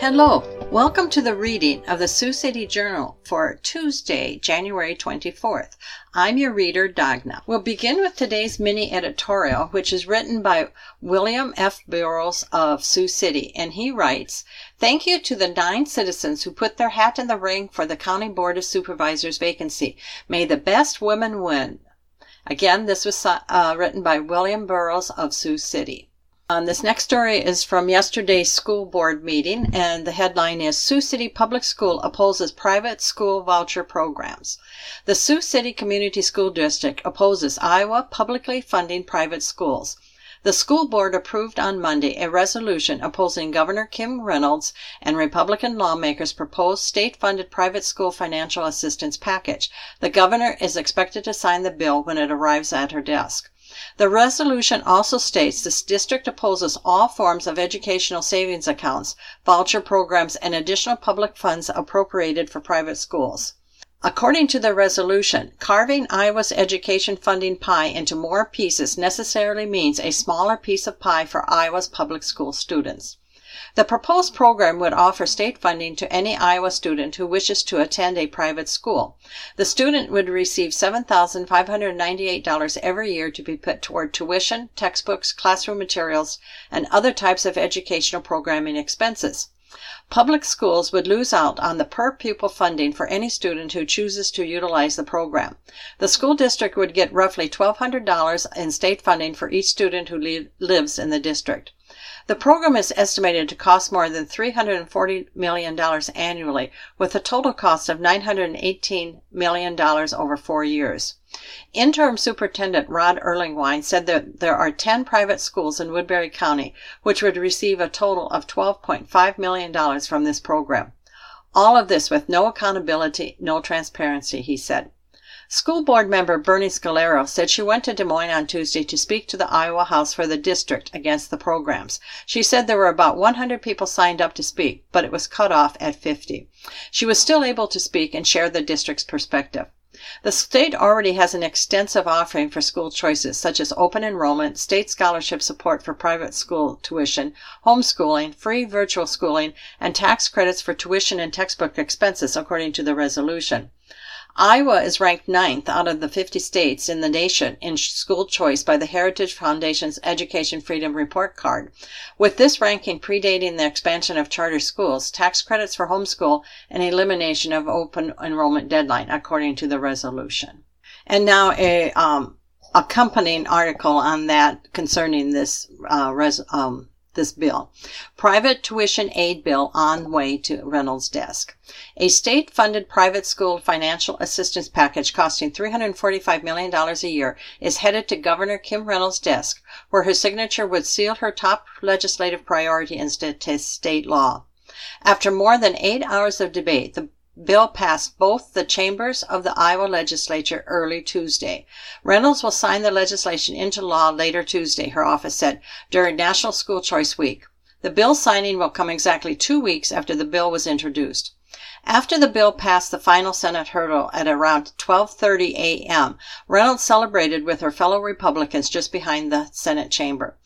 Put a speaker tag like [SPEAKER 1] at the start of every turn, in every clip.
[SPEAKER 1] Hello, welcome to the reading of the Sioux City Journal for Tuesday, January 24th. I'm your reader, Dagna. We'll begin with today's mini editorial, which is written by William F. Burrows of Sioux City, and he writes, Thank you to the nine citizens who put their hat in the ring for the County Board of Supervisors vacancy. May the best women win. Again, this was uh, written by William Burrows of Sioux City. Um, this next story is from yesterday's school board meeting, and the headline is Sioux City Public School opposes private school voucher programs. The Sioux City Community School District opposes Iowa publicly funding private schools. The school board approved on Monday a resolution opposing Governor Kim Reynolds and Republican lawmakers' proposed state funded private school financial assistance package. The governor is expected to sign the bill when it arrives at her desk. The resolution also states this district opposes all forms of educational savings accounts, voucher programs, and additional public funds appropriated for private schools. According to the resolution, carving Iowa's education funding pie into more pieces necessarily means a smaller piece of pie for Iowa's public school students. The proposed program would offer state funding to any Iowa student who wishes to attend a private school. The student would receive $7,598 every year to be put toward tuition, textbooks, classroom materials, and other types of educational programming expenses. Public schools would lose out on the per pupil funding for any student who chooses to utilize the program. The school district would get roughly $1,200 in state funding for each student who lives in the district. The program is estimated to cost more than $340 million annually, with a total cost of $918 million over four years. Interim Superintendent Rod Earleywine said that there are 10 private schools in Woodbury County which would receive a total of $12.5 million from this program. All of this with no accountability, no transparency, he said. School board member Bernie Scolaro said she went to Des Moines on Tuesday to speak to the Iowa House for the district against the programs. She said there were about 100 people signed up to speak, but it was cut off at 50. She was still able to speak and share the district's perspective. The state already has an extensive offering for school choices, such as open enrollment, state scholarship support for private school tuition, homeschooling, free virtual schooling, and tax credits for tuition and textbook expenses, according to the resolution. Iowa is ranked ninth out of the 50 states in the nation in school choice by the Heritage Foundation's Education Freedom Report Card. With this ranking predating the expansion of charter schools, tax credits for homeschool, and elimination of open enrollment deadline, according to the resolution. And now a um, accompanying article on that concerning this uh, res, um, this bill. Private tuition aid bill on way to Reynolds' desk. A state funded private school financial assistance package costing $345 million a year is headed to Governor Kim Reynolds' desk, where her signature would seal her top legislative priority in state law. After more than eight hours of debate, the bill passed both the chambers of the Iowa legislature early Tuesday. Reynolds will sign the legislation into law later Tuesday, her office said, during National School Choice Week. The bill signing will come exactly two weeks after the bill was introduced. After the bill passed the final Senate hurdle at around 12:30 a.m., Reynolds celebrated with her fellow Republicans just behind the Senate chamber.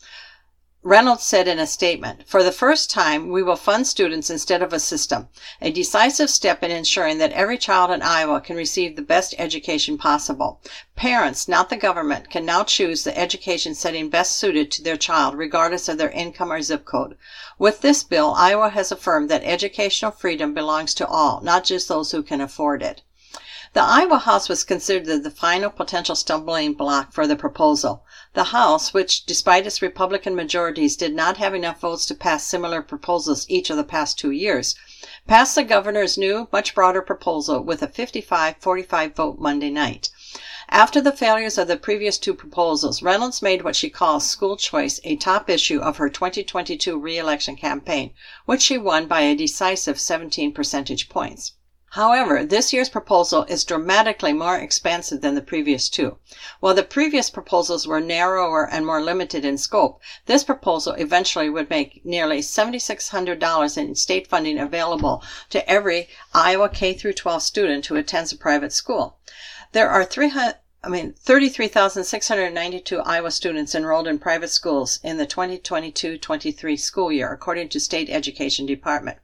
[SPEAKER 1] Reynolds said in a statement, For the first time, we will fund students instead of a system, a decisive step in ensuring that every child in Iowa can receive the best education possible. Parents, not the government, can now choose the education setting best suited to their child, regardless of their income or zip code. With this bill, Iowa has affirmed that educational freedom belongs to all, not just those who can afford it. The Iowa House was considered the final potential stumbling block for the proposal. The House, which despite its Republican majorities did not have enough votes to pass similar proposals each of the past two years, passed the governor's new, much broader proposal with a 55 45 vote Monday night. After the failures of the previous two proposals, Reynolds made what she calls school choice a top issue of her 2022 reelection campaign, which she won by a decisive 17 percentage points. However, this year's proposal is dramatically more expansive than the previous two. While the previous proposals were narrower and more limited in scope, this proposal eventually would make nearly $7,600 in state funding available to every Iowa K 12 student who attends a private school. There are 300 I mean, 33,692 Iowa students enrolled in private schools in the 2022-23 school year, according to State Education Department.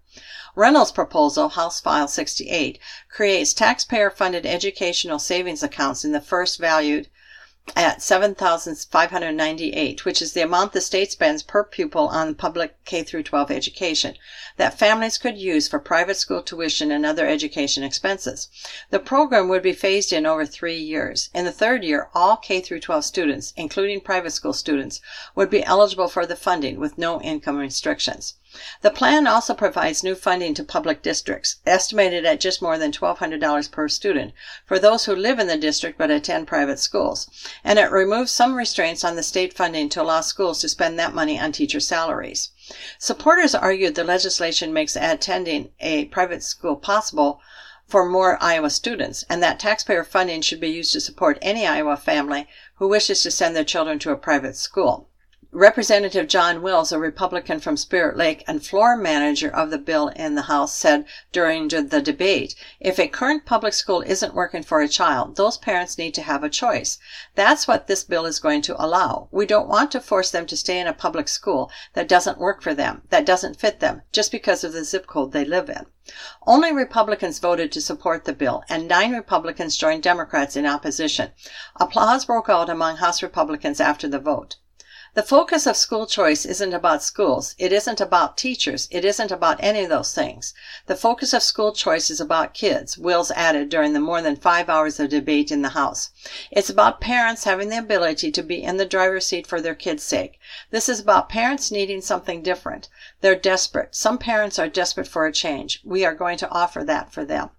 [SPEAKER 1] Reynolds' proposal, House File 68, creates taxpayer-funded educational savings accounts in the first valued at 7598 which is the amount the state spends per pupil on public K through 12 education that families could use for private school tuition and other education expenses. The program would be phased in over 3 years. In the third year, all K through 12 students, including private school students, would be eligible for the funding with no income restrictions. The plan also provides new funding to public districts, estimated at just more than $1,200 per student, for those who live in the district but attend private schools, and it removes some restraints on the state funding to allow schools to spend that money on teacher salaries. Supporters argued the legislation makes attending a private school possible for more Iowa students, and that taxpayer funding should be used to support any Iowa family who wishes to send their children to a private school. Representative John Wills, a Republican from Spirit Lake and floor manager of the bill in the House, said during the debate if a current public school isn't working for a child, those parents need to have a choice. That's what this bill is going to allow. We don't want to force them to stay in a public school that doesn't work for them, that doesn't fit them, just because of the zip code they live in. Only Republicans voted to support the bill, and nine Republicans joined Democrats in opposition. Applause broke out among House Republicans after the vote. The focus of school choice isn't about schools. It isn't about teachers. It isn't about any of those things. The focus of school choice is about kids, Wills added during the more than five hours of debate in the House. It's about parents having the ability to be in the driver's seat for their kids' sake. This is about parents needing something different. They're desperate. Some parents are desperate for a change. We are going to offer that for them.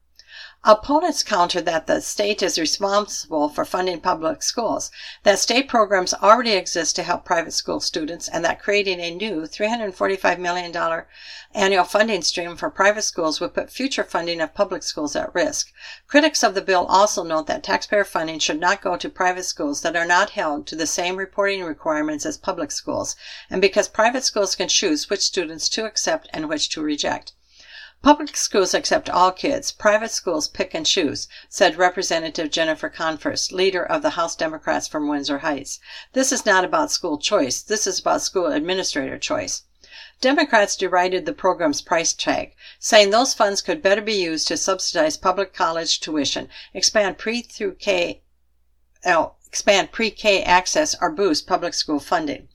[SPEAKER 1] Opponents counter that the state is responsible for funding public schools, that state programs already exist to help private school students, and that creating a new $345 million annual funding stream for private schools would put future funding of public schools at risk. Critics of the bill also note that taxpayer funding should not go to private schools that are not held to the same reporting requirements as public schools, and because private schools can choose which students to accept and which to reject. Public schools accept all kids. Private schools pick and choose, said Representative Jennifer Konfrst, leader of the House Democrats from Windsor Heights. This is not about school choice. This is about school administrator choice. Democrats derided the program's price tag, saying those funds could better be used to subsidize public college tuition, expand pre through K, oh, expand pre-K access, or boost public school funding.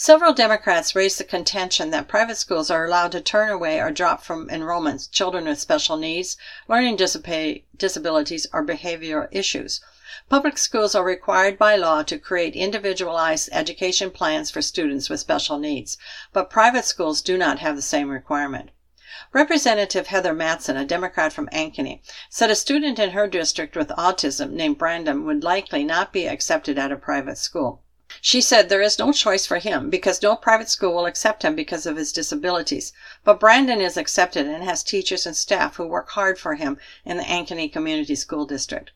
[SPEAKER 1] Several Democrats raised the contention that private schools are allowed to turn away or drop from enrollments children with special needs, learning disabilities, or behavioral issues. Public schools are required by law to create individualized education plans for students with special needs, but private schools do not have the same requirement. Representative Heather Matson, a Democrat from Ankeny, said a student in her district with autism named Brandon would likely not be accepted at a private school. She said there is no choice for him because no private school will accept him because of his disabilities. But Brandon is accepted and has teachers and staff who work hard for him in the Ankeny Community School District.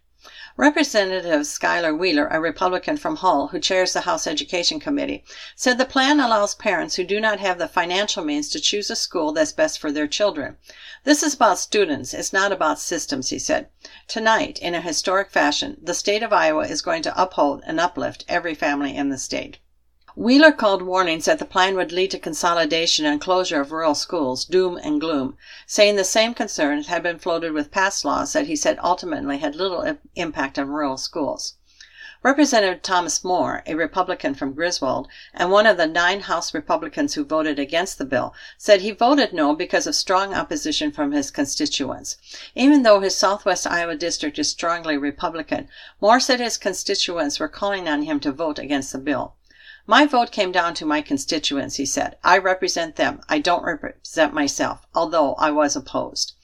[SPEAKER 1] Representative Skylar Wheeler, a Republican from Hull who chairs the House Education Committee, said the plan allows parents who do not have the financial means to choose a school that's best for their children. This is about students, it's not about systems, he said. Tonight, in a historic fashion, the state of Iowa is going to uphold and uplift every family in the state. Wheeler called warnings that the plan would lead to consolidation and closure of rural schools doom and gloom, saying the same concerns had been floated with past laws that he said ultimately had little impact on rural schools. Representative Thomas Moore, a Republican from Griswold, and one of the nine House Republicans who voted against the bill, said he voted no because of strong opposition from his constituents. Even though his Southwest Iowa district is strongly Republican, Moore said his constituents were calling on him to vote against the bill. My vote came down to my constituents, he said. I represent them. I don't represent myself, although I was opposed.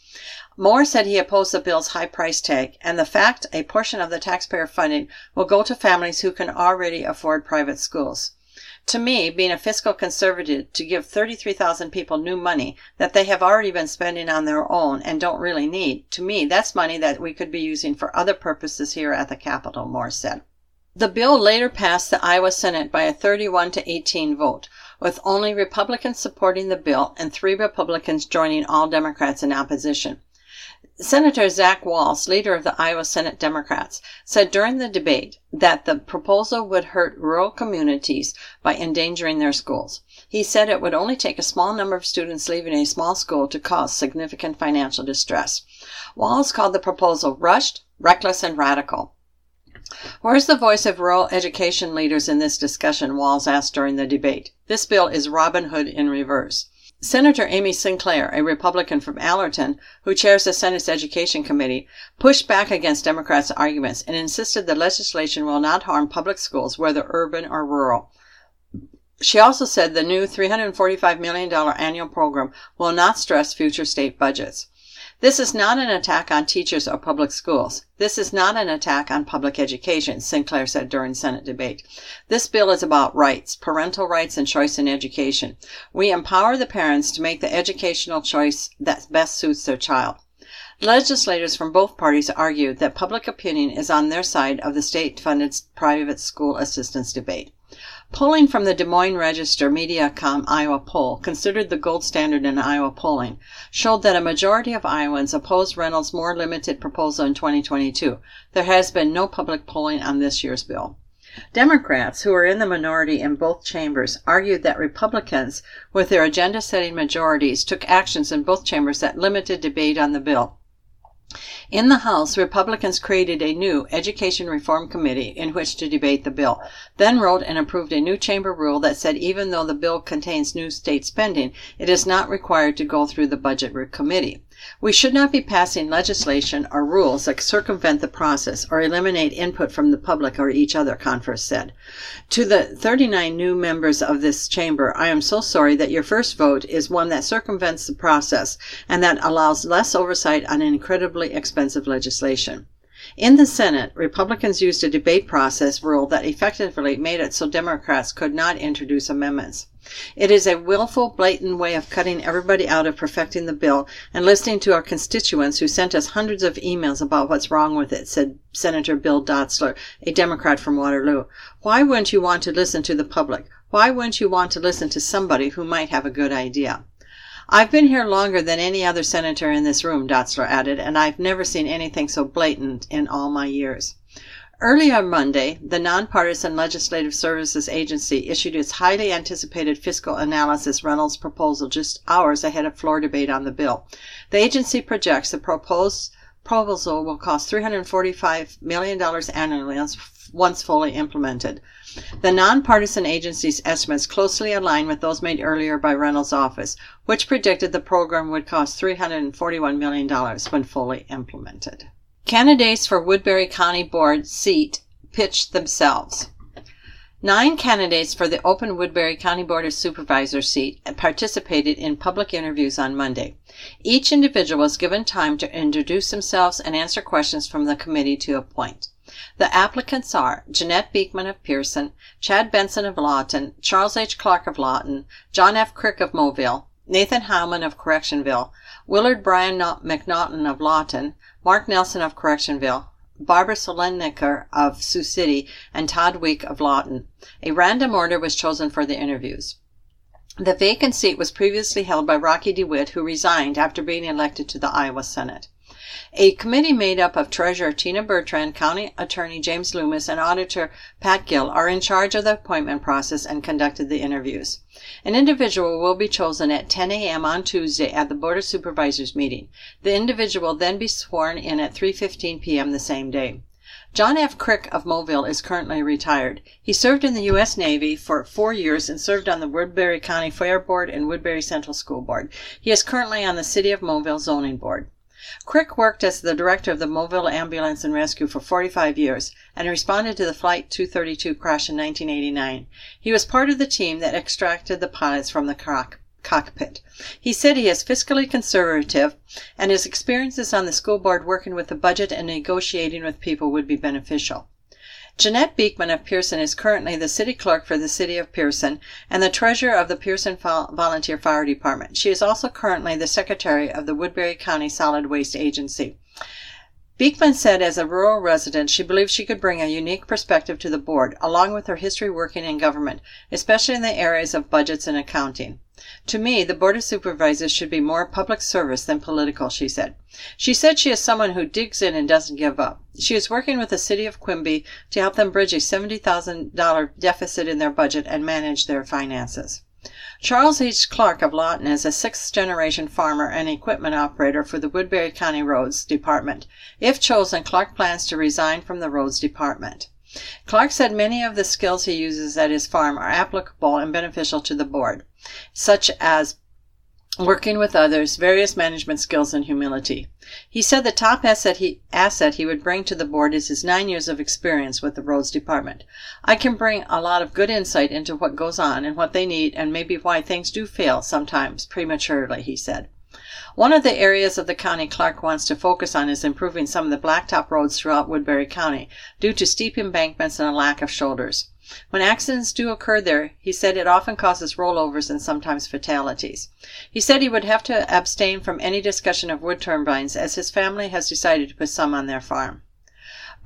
[SPEAKER 1] Moore said he opposed the bill's high price tag and the fact a portion of the taxpayer funding will go to families who can already afford private schools. To me, being a fiscal conservative, to give 33,000 people new money that they have already been spending on their own and don't really need, to me, that's money that we could be using for other purposes here at the Capitol, Moore said. The bill later passed the Iowa Senate by a 31 to 18 vote, with only Republicans supporting the bill and three Republicans joining all Democrats in opposition. Senator Zach Wahls, leader of the Iowa Senate Democrats, said during the debate that the proposal would hurt rural communities by endangering their schools. He said it would only take a small number of students leaving a small school to cause significant financial distress. Wahls called the proposal rushed, reckless, and radical. Where's the voice of rural education leaders in this discussion? Wahls asked during the debate. This bill is Robin Hood in reverse. Senator Amy Sinclair, a Republican from Allerton, who chairs the Senate's Education Committee, pushed back against Democrats' arguments and insisted the legislation will not harm public schools, whether urban or rural. She also said the new $345 million annual program will not stress future state budgets. This is not an attack on teachers or public schools. This is not an attack on public education, Sinclair said during Senate debate. This bill is about rights, parental rights, and choice in education. We empower the parents to make the educational choice that best suits their child. Legislators from both parties argued that public opinion is on their side of the state funded private school assistance debate. Polling from the Des Moines Register Mediacom Iowa poll, considered the gold standard in Iowa polling, showed that a majority of Iowans opposed Reynolds' more limited proposal in 2022. There has been no public polling on this year's bill. Democrats, who are in the minority in both chambers, argued that Republicans, with their agenda setting majorities, took actions in both chambers that limited debate on the bill. In the House, Republicans created a new Education Reform Committee in which to debate the bill, then wrote and approved a new chamber rule that said even though the bill contains new state spending, it is not required to go through the Budget Committee. We should not be passing legislation or rules that circumvent the process or eliminate input from the public or each other, Konfrst said. To the 39 new members of this chamber, I am so sorry that your first vote is one that circumvents the process and that allows less oversight on incredibly expensive legislation. In the Senate, Republicans used a debate process rule that effectively made it so Democrats could not introduce amendments. It is a willful, blatant way of cutting everybody out of perfecting the bill and listening to our constituents who sent us hundreds of emails about what's wrong with it, said Senator Bill Dotzler, a Democrat from Waterloo. Why wouldn't you want to listen to the public? Why wouldn't you want to listen to somebody who might have a good idea? I've been here longer than any other senator in this room, Dotzler added, and I've never seen anything so blatant in all my years. Early on Monday, the Nonpartisan Legislative Services Agency issued its highly anticipated fiscal analysis Reynolds proposal just hours ahead of floor debate on the bill. The agency projects the proposed proposal will cost $345 million annually once fully implemented. The nonpartisan agency's estimates closely align with those made earlier by Reynolds' office, which predicted the program would cost $341 million when fully implemented. Candidates for Woodbury County Board seat pitched themselves. Nine candidates for the open Woodbury County Board of Supervisors seat participated in public interviews on Monday. Each individual was given time to introduce themselves and answer questions from the committee to appoint. The applicants are Jeanette Beekman of Pierson, Chad Benson of Lawton, Charles H. Clark of Lawton, John F. Crick of Moville, Nathan Howman of Correctionville, Willard Bryan McNaughton of Lawton, Mark Nelson of Correctionville, Barbara Sloniker of Sioux City, and Todd Week of Lawton. A random order was chosen for the interviews. The vacant seat was previously held by Rocky DeWitt, who resigned after being elected to the Iowa Senate. A committee made up of Treasurer Tina Bertrand, County Attorney James Loomis, and Auditor Pat Gill are in charge of the appointment process and conducted the interviews. An individual will be chosen at 10 a.m. on Tuesday at the Board of Supervisors meeting. The individual will then be sworn in at 3:15 p.m. the same day. John F. Crick of Moville is currently retired. He served in the U.S. Navy for four years and served on the Woodbury County Fair Board and Woodbury Central School Board. He is currently on the City of Moville Zoning Board. Crick worked as the director of the Moville Ambulance and Rescue for 45 years and responded to the Flight 232 crash in 1989. He was part of the team that extracted the pilots from the cock cockpit. He said he is fiscally conservative and his experiences on the school board working with the budget and negotiating with people would be beneficial. Jeanette Beekman of Pierson is currently the city clerk for the city of Pierson and the treasurer of the Pierson Volunteer Fire Department. She is also currently the secretary of the Woodbury County Solid Waste Agency. Beekman said as a rural resident, she believes she could bring a unique perspective to the board, along with her history working in government, especially in the areas of budgets and accounting. To me, the Board of Supervisors should be more public service than political, she said. She said she is someone who digs in and doesn't give up. She is working with the city of Quimby to help them bridge a $70,000 deficit in their budget and manage their finances. Charles H. Clark of Lawton is a sixth generation farmer and equipment operator for the Woodbury County Roads Department. If chosen, Clark plans to resign from the Roads Department. Clark said many of the skills he uses at his farm are applicable and beneficial to the board, such as working with others, various management skills, and humility. He said the top asset he, asset he would bring to the board is his nine years of experience with the roads department. I can bring a lot of good insight into what goes on and what they need and maybe why things do fail sometimes prematurely, he said. One of the areas of the county Clark wants to focus on is improving some of the blacktop roads throughout Woodbury County due to steep embankments and a lack of shoulders. When accidents do occur there, he said it often causes rollovers and sometimes fatalities. He said he would have to abstain from any discussion of wood turbines as his family has decided to put some on their farm.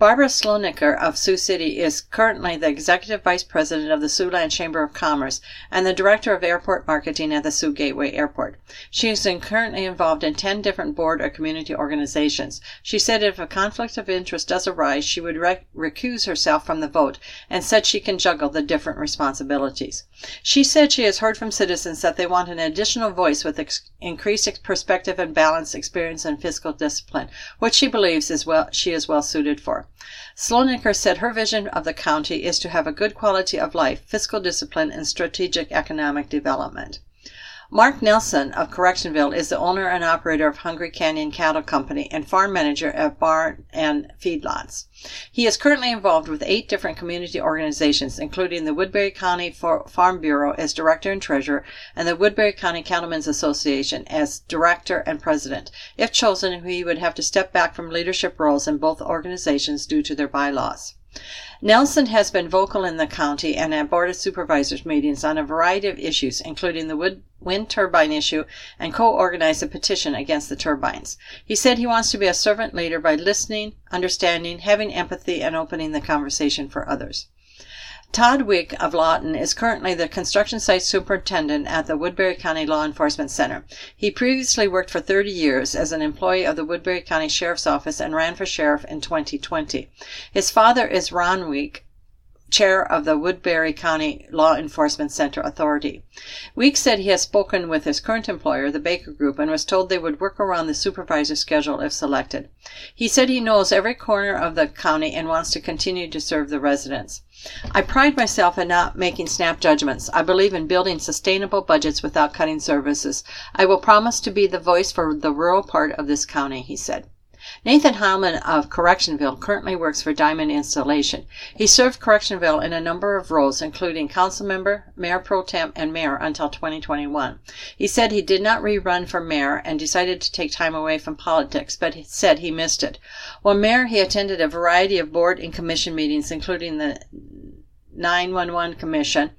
[SPEAKER 1] Barbara Sloniker of Sioux City is currently the Executive Vice President of the Siouxland Chamber of Commerce and the Director of Airport Marketing at the Sioux Gateway Airport. She is currently involved in 10 different board or community organizations. She said if a conflict of interest does arise, she would rec- recuse herself from the vote and said she can juggle the different responsibilities. She said she has heard from citizens that they want an additional voice with ex- increased perspective and balance, experience, and fiscal discipline, which she believes is well she is well suited for. Sloniker said her vision of the county is to have a good quality of life, fiscal discipline, and strategic economic development. Mark Nelson of Correctionville is the owner and operator of Hungry Canyon Cattle Company and farm manager at barn and feedlots. He is currently involved with eight different community organizations, including the Woodbury County Farm Bureau as director and treasurer, and the Woodbury County Cattlemen's Association as director and president. If chosen, he would have to step back from leadership roles in both organizations due to their bylaws. Nelson has been vocal in the county and at Board of Supervisors meetings on a variety of issues, including the wood, wind turbine issue, and co organized a petition against the turbines. He said he wants to be a servant leader by listening, understanding, having empathy, and opening the conversation for others. Todd Wick of Lawton is currently the construction site superintendent at the Woodbury County Law Enforcement Center. He previously worked for 30 years as an employee of the Woodbury County Sheriff's Office and ran for sheriff in 2020. His father is Ron Wick, chair of the Woodbury County Law Enforcement Center Authority. Weeks said he has spoken with his current employer, the Baker Group, and was told they would work around the supervisor's schedule if selected. He said he knows every corner of the county and wants to continue to serve the residents. I pride myself in not making snap judgments. I believe in building sustainable budgets without cutting services. I will promise to be the voice for the rural part of this county, he said. Nathan Heilman of Correctionville currently works for Diamond Installation. He served Correctionville in a number of roles, including council member, mayor pro tem, and mayor until 2021. He said he did not rerun for mayor and decided to take time away from politics, but he said he missed it. While mayor, he attended a variety of board and commission meetings, including the 911 Commission,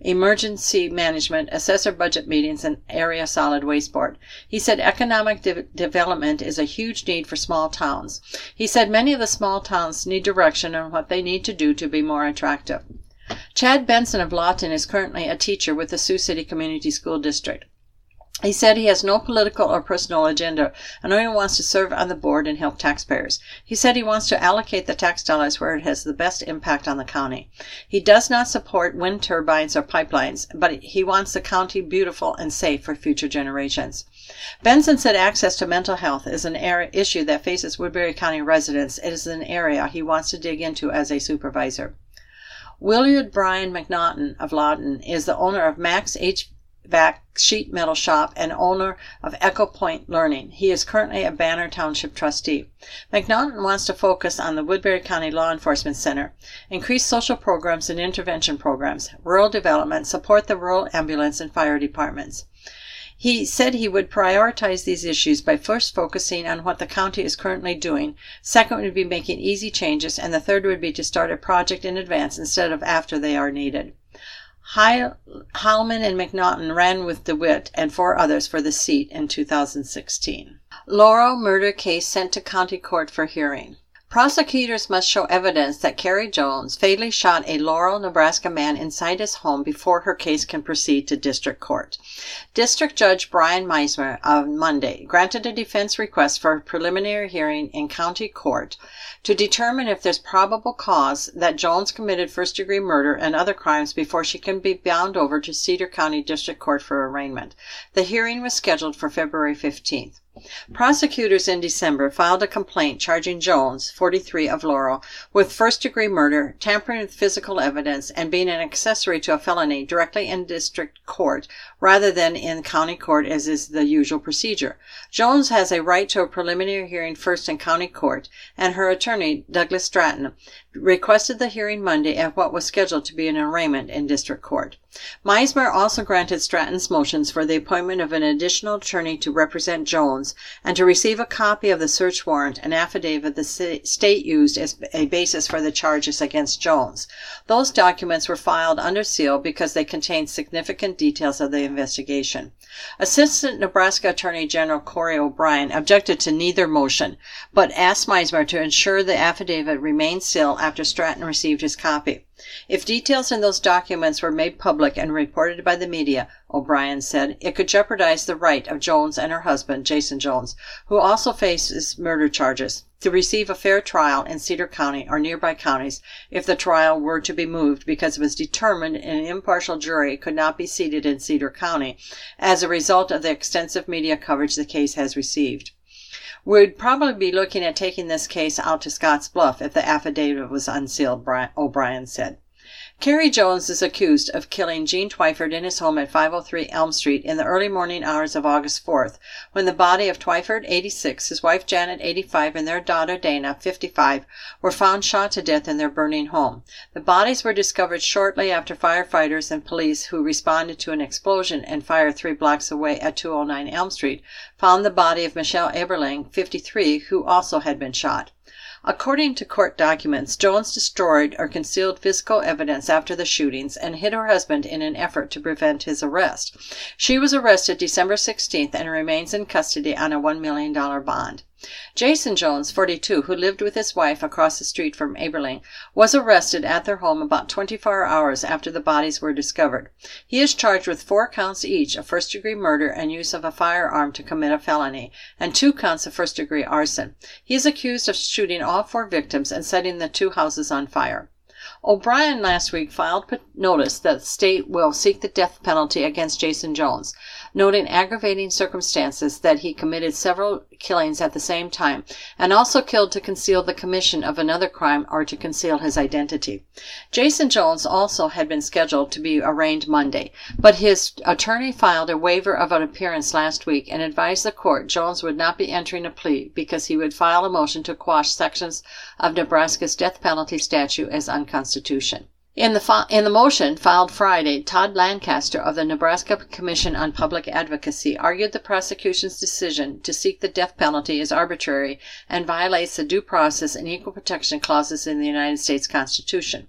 [SPEAKER 1] Emergency Management, Assessor Budget Meetings, and Area Solid Waste Board. He said economic de- development is a huge need for small towns. He said many of the small towns need direction on what they need to do to be more attractive. Chad Benson of Lawton is currently a teacher with the Sioux City Community School District. He said he has no political or personal agenda and only wants to serve on the board and help taxpayers. He said he wants to allocate the tax dollars where it has the best impact on the county. He does not support wind turbines or pipelines, but he wants the county beautiful and safe for future generations. Benson said access to mental health is an issue that faces Woodbury County residents. It is an area he wants to dig into as a supervisor. Willard Brian McNaughton of Lawton is the owner of Max H. Vac sheet metal shop and owner of Echo Point Learning. He is currently a Banner Township trustee. McNaughton wants to focus on the Woodbury County Law Enforcement Center, increase social programs and intervention programs, rural development, support the rural ambulance and fire departments. He said he would prioritize these issues by first focusing on what the county is currently doing, second would be making easy changes, and the third would be to start a project in advance instead of after they are needed. Heilman and McNaughton ran with DeWitt and four others for the seat in 2016. Laurel murder case sent to county court for hearing. Prosecutors must show evidence that Carrie Jones fatally shot a Laurel, Nebraska man inside his home before her case can proceed to district court. District Judge Brian Meismer on Monday granted a defense request for a preliminary hearing in county court to determine if there's probable cause that Jones committed first degree murder and other crimes before she can be bound over to Cedar County District Court for arraignment. The hearing was scheduled for February 15th. Prosecutors in December filed a complaint charging Jones, 43, of Laurel, with first degree murder, tampering with physical evidence, and being an accessory to a felony directly in district court rather than in county court as is the usual procedure. Jones has a right to a preliminary hearing first in county court, and her attorney, Douglas Stratton, requested the hearing Monday at what was scheduled to be an arraignment in district court. Meismer also granted Stratton's motions for the appointment of an additional attorney to represent Jones and to receive a copy of the search warrant and affidavit the state used as a basis for the charges against Jones. Those documents were filed under seal because they contained significant details of the investigation. Assistant Nebraska Attorney General Corey O'Brien objected to neither motion, but asked Meismer to ensure the affidavit remained sealed after Stratton received his copy. If details in those documents were made public and reported by the media, O'Brien said, it could jeopardize the right of Jones and her husband, Jason Jones, who also faces murder charges, to receive a fair trial in Cedar County or nearby counties if the trial were to be moved because it was determined an impartial jury could not be seated in Cedar County as a result of the extensive media coverage the case has received. We'd probably be looking at taking this case out to Scotts Bluff if the affidavit was unsealed, O'Brien said. Carrie Jones is accused of killing Gene Twiford in his home at 503 Elm Street in the early morning hours of August 4th, when the body of Twiford, 86, his wife Janet, 85, and their daughter Dana, 55, were found shot to death in their burning home. The bodies were discovered shortly after firefighters and police who responded to an explosion and fire three blocks away at 209 Elm Street found the body of Michelle Ebeling, 53, who also had been shot. According to court documents, Jones destroyed or concealed physical evidence after the shootings and hid her husband in an effort to prevent his arrest. She was arrested December 16th and remains in custody on a $1 million bond. Jason Jones, 42, who lived with his wife across the street from Ebeling, was arrested at their home about 24 hours after the bodies were discovered. He is charged with four counts each of first degree murder and use of a firearm to commit a felony, and two counts of first degree arson. He is accused of shooting all four victims and setting the two houses on fire. O'Brien last week filed notice that the state will seek the death penalty against Jason Jones noting aggravating circumstances that he committed several killings at the same time and also killed to conceal the commission of another crime or to conceal his identity. Jason Jones also had been scheduled to be arraigned Monday, but his attorney filed a waiver of an appearance last week and advised the court Jones would not be entering a plea because he would file a motion to quash sections of Nebraska's death penalty statute as unconstitutional. In the, in the motion filed Friday, Todd Lancaster of the Nebraska Commission on Public Advocacy argued the prosecution's decision to seek the death penalty is arbitrary and violates the due process and equal protection clauses in the United States Constitution.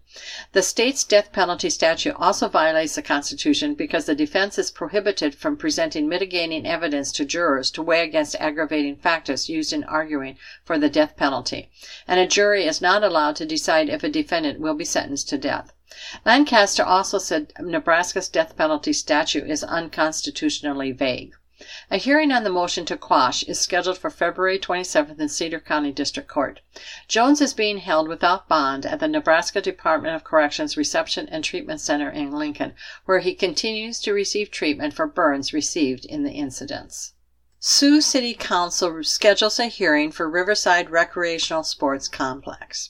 [SPEAKER 1] The state's death penalty statute also violates the Constitution because the defense is prohibited from presenting mitigating evidence to jurors to weigh against aggravating factors used in arguing for the death penalty, and a jury is not allowed to decide if a defendant will be sentenced to death. Lancaster also said Nebraska's death penalty statute is unconstitutionally vague. A hearing on the motion to quash is scheduled for February 27th in Cedar County District Court. Jones is being held without bond at the Nebraska Department of Corrections Reception and Treatment Center in Lincoln, where he continues to receive treatment for burns received in the incidents. Sioux City Council schedules a hearing for Riverside Recreational Sports Complex.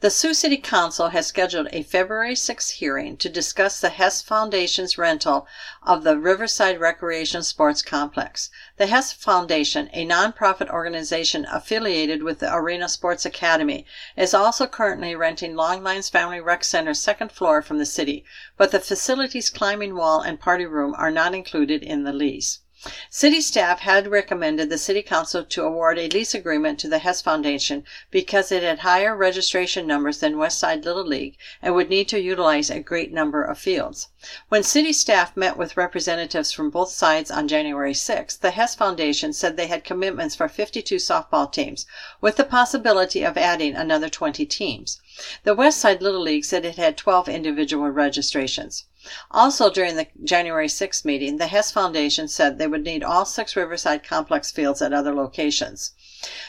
[SPEAKER 1] The Sioux City Council has scheduled a February 6 hearing to discuss the Hess Foundation's rental of the Riverside Recreation Sports Complex. The Hess Foundation, a nonprofit organization affiliated with the Arena Sports Academy, is also currently renting Longlines Family Rec Center's second floor from the city, but the facility's climbing wall and party room are not included in the lease. City staff had recommended the City Council to award a lease agreement to the Hess Foundation because it had higher registration numbers than Westside Little League and would need to utilize a great number of fields. When City staff met with representatives from both sides on January 6, the Hess Foundation said they had commitments for 52 softball teams, with the possibility of adding another 20 teams. The Westside Little League said it had 12 individual registrations. Also, during the January 6 meeting, the Hess Foundation said they would need all six Riverside Complex fields at other locations.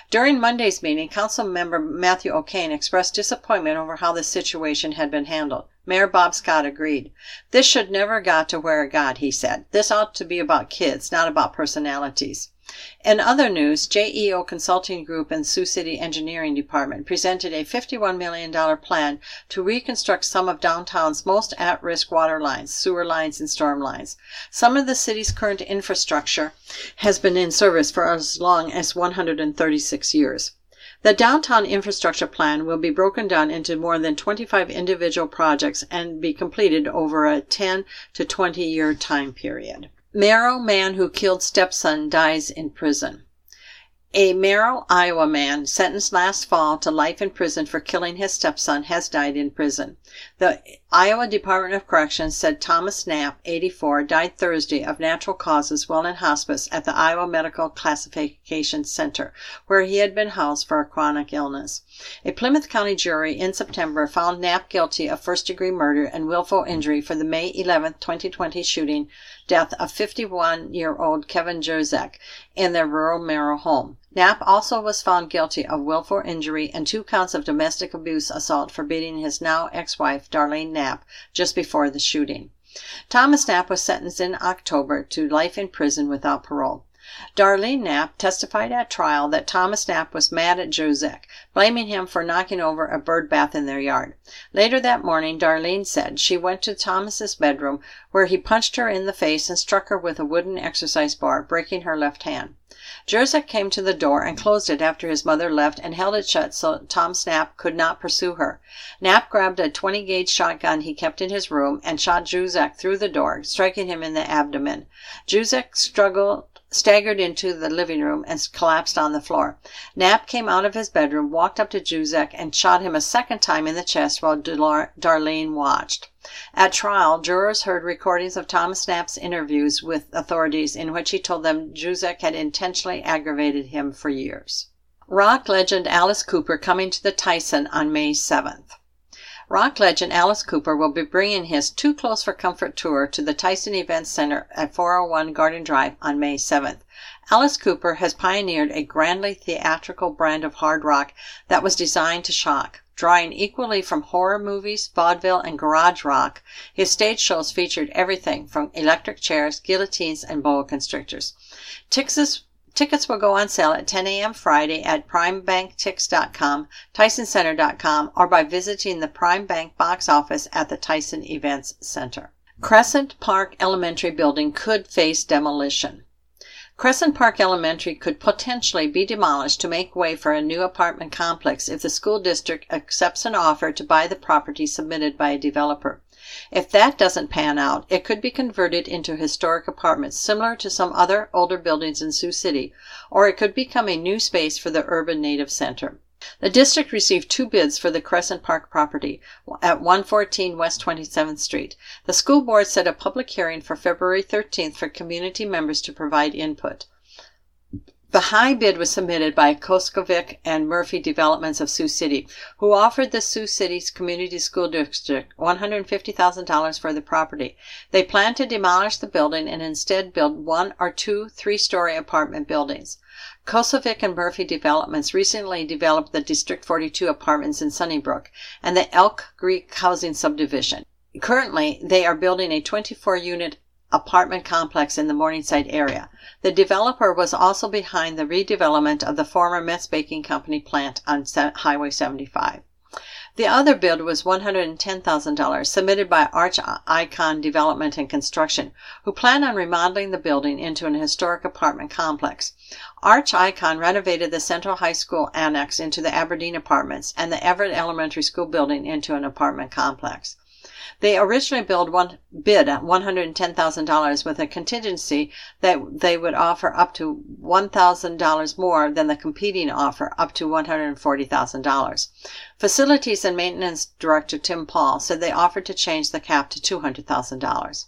[SPEAKER 1] During Monday's meeting, Council member Matthew O'Kane expressed disappointment over how the situation had been handled. Mayor Bob Scott agreed. This should never got to where it got, he said. This ought to be about kids, not about personalities. In other news, JEO Consulting Group and Sioux City Engineering Department presented a $51 million plan to reconstruct some of downtown's most at risk water lines, sewer lines, and storm lines. Some of the city's current infrastructure has been in service for as long as 136 years. The downtown infrastructure plan will be broken down into more than 25 individual projects and be completed over a 10 to 20 year time period. Merrill man who killed stepson dies in prison. A Merrill, Iowa man sentenced last fall to life in prison for killing his stepson has died in prison. The Iowa Department of Corrections said Thomas Knapp, 84, died Thursday of natural causes while in hospice at the Iowa Medical Classification Center, where he had been housed for a chronic illness. A Plymouth County jury in September found Knapp guilty of first degree murder and willful injury for the May 11, 2020 shooting death of 51 year old Kevin Jurczak in their rural Merrill home. Knapp also was found guilty of willful injury and two counts of domestic abuse assault for beating his now ex wife, Darlene Knapp, just before the shooting. Thomas Knapp was sentenced in October to life in prison without parole. Darlene Knapp testified at trial that Thomas Knapp was mad at Jurczak, blaming him for knocking over a bird bath in their yard. Later that morning, Darlene said she went to Thomas's bedroom where he punched her in the face and struck her with a wooden exercise bar, breaking her left hand. Jurczak came to the door and closed it after his mother left and held it shut so Thomas Knapp could not pursue her. Knapp grabbed a 20 gauge shotgun he kept in his room and shot Jurczak through the door, striking him in the abdomen. Jurczak struggled staggered into the living room and collapsed on the floor. Knapp came out of his bedroom, walked up to Jurczak, and shot him a second time in the chest while Darlene watched. At trial, jurors heard recordings of Thomas Knapp's interviews with authorities in which he told them Jurczak had intentionally aggravated him for years. Rock legend Alice Cooper coming to the Tyson on May 7th. Rock legend Alice Cooper will be bringing his Too Close for Comfort tour to the Tyson Events Center at 401 Garden Drive on May 7th. Alice Cooper has pioneered a grandly theatrical brand of hard rock that was designed to shock. Drawing equally from horror movies, vaudeville, and garage rock, his stage shows featured everything from electric chairs, guillotines, and boa constrictors. Texas Tickets will go on sale at 10 a.m. Friday at primebanktix.com, tysoncenter.com, or by visiting the Prime Bank box office at the Tyson Events Center. Crescent Park Elementary Building could face demolition. Crescent Park Elementary could potentially be demolished to make way for a new apartment complex if the school district accepts an offer to buy the property submitted by a developer. If that doesn't pan out, it could be converted into historic apartments similar to some other older buildings in Sioux City, or it could become a new space for the urban native center. The district received two bids for the Crescent Park property at 114 West 27th Street. The school board set a public hearing for February 13th for community members to provide input. The high bid was submitted by Koskovic and Murphy Developments of Sioux City, who offered the Sioux City's Community School District $150,000 for the property. They plan to demolish the building and instead build one or two three story apartment buildings. Kosovic and Murphy Developments recently developed the District 42 apartments in Sunnybrook and the Elk Creek housing subdivision. Currently, they are building a 24 unit apartment complex in the Morningside area. The developer was also behind the redevelopment of the former Metz Baking Company plant on Highway 75. The other bid was $110,000 submitted by Arch Icon Development and Construction, who plan on remodeling the building into an historic apartment complex. Arch Icon renovated the Central High School annex into the Aberdeen Apartments and the Everett Elementary School building into an apartment complex. They originally billed one, bid at $110,000 with a contingency that they would offer up to $1,000 more than the competing offer, up to $140,000. Facilities and Maintenance Director Tim Paul said they offered to change the cap to $200,000.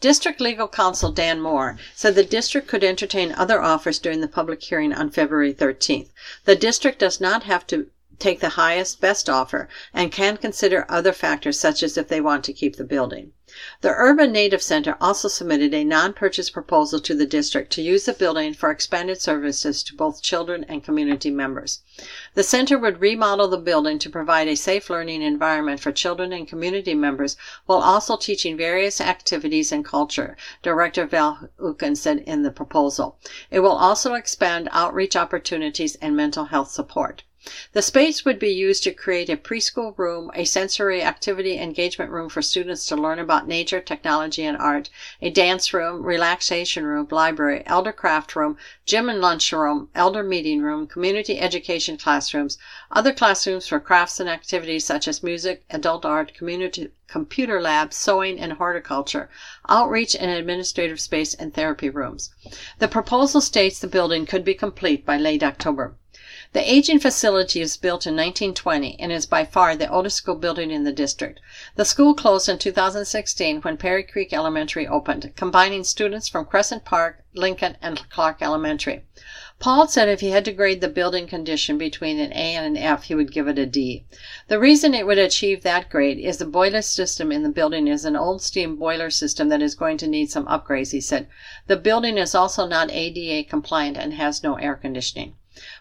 [SPEAKER 1] District Legal Counsel Dan Moore said the district could entertain other offers during the public hearing on February 13th. The district does not have to take the highest, best offer and can consider other factors such as if they want to keep the building. The Urban Native Center also submitted a non-purchase proposal to the district to use the building for expanded services to both children and community members. The center would remodel the building to provide a safe learning environment for children and community members while also teaching various activities and culture, Director Val Uken said in the proposal. It will also expand outreach opportunities and mental health support. The space would be used to create a preschool room, a sensory activity engagement room for students to learn about nature, technology, and art, a dance room, relaxation room, library, elder craft room, gym and lunch room, elder meeting room, community education classrooms, other classrooms for crafts and activities such as music, adult art, community computer labs, sewing and horticulture, outreach and administrative space, and therapy rooms. The proposal states the building could be complete by late October. The aging facility was built in 1920 and is by far the oldest school building in the district. The school closed in 2016 when Perry Creek Elementary opened, combining students from Crescent Park, Lincoln, and Clark Elementary. Paul said if he had to grade the building condition between an A and an F, he would give it a D. The reason it would achieve that grade is the boiler system in the building is an old steam boiler system that is going to need some upgrades, he said. The building is also not ADA compliant and has no air conditioning.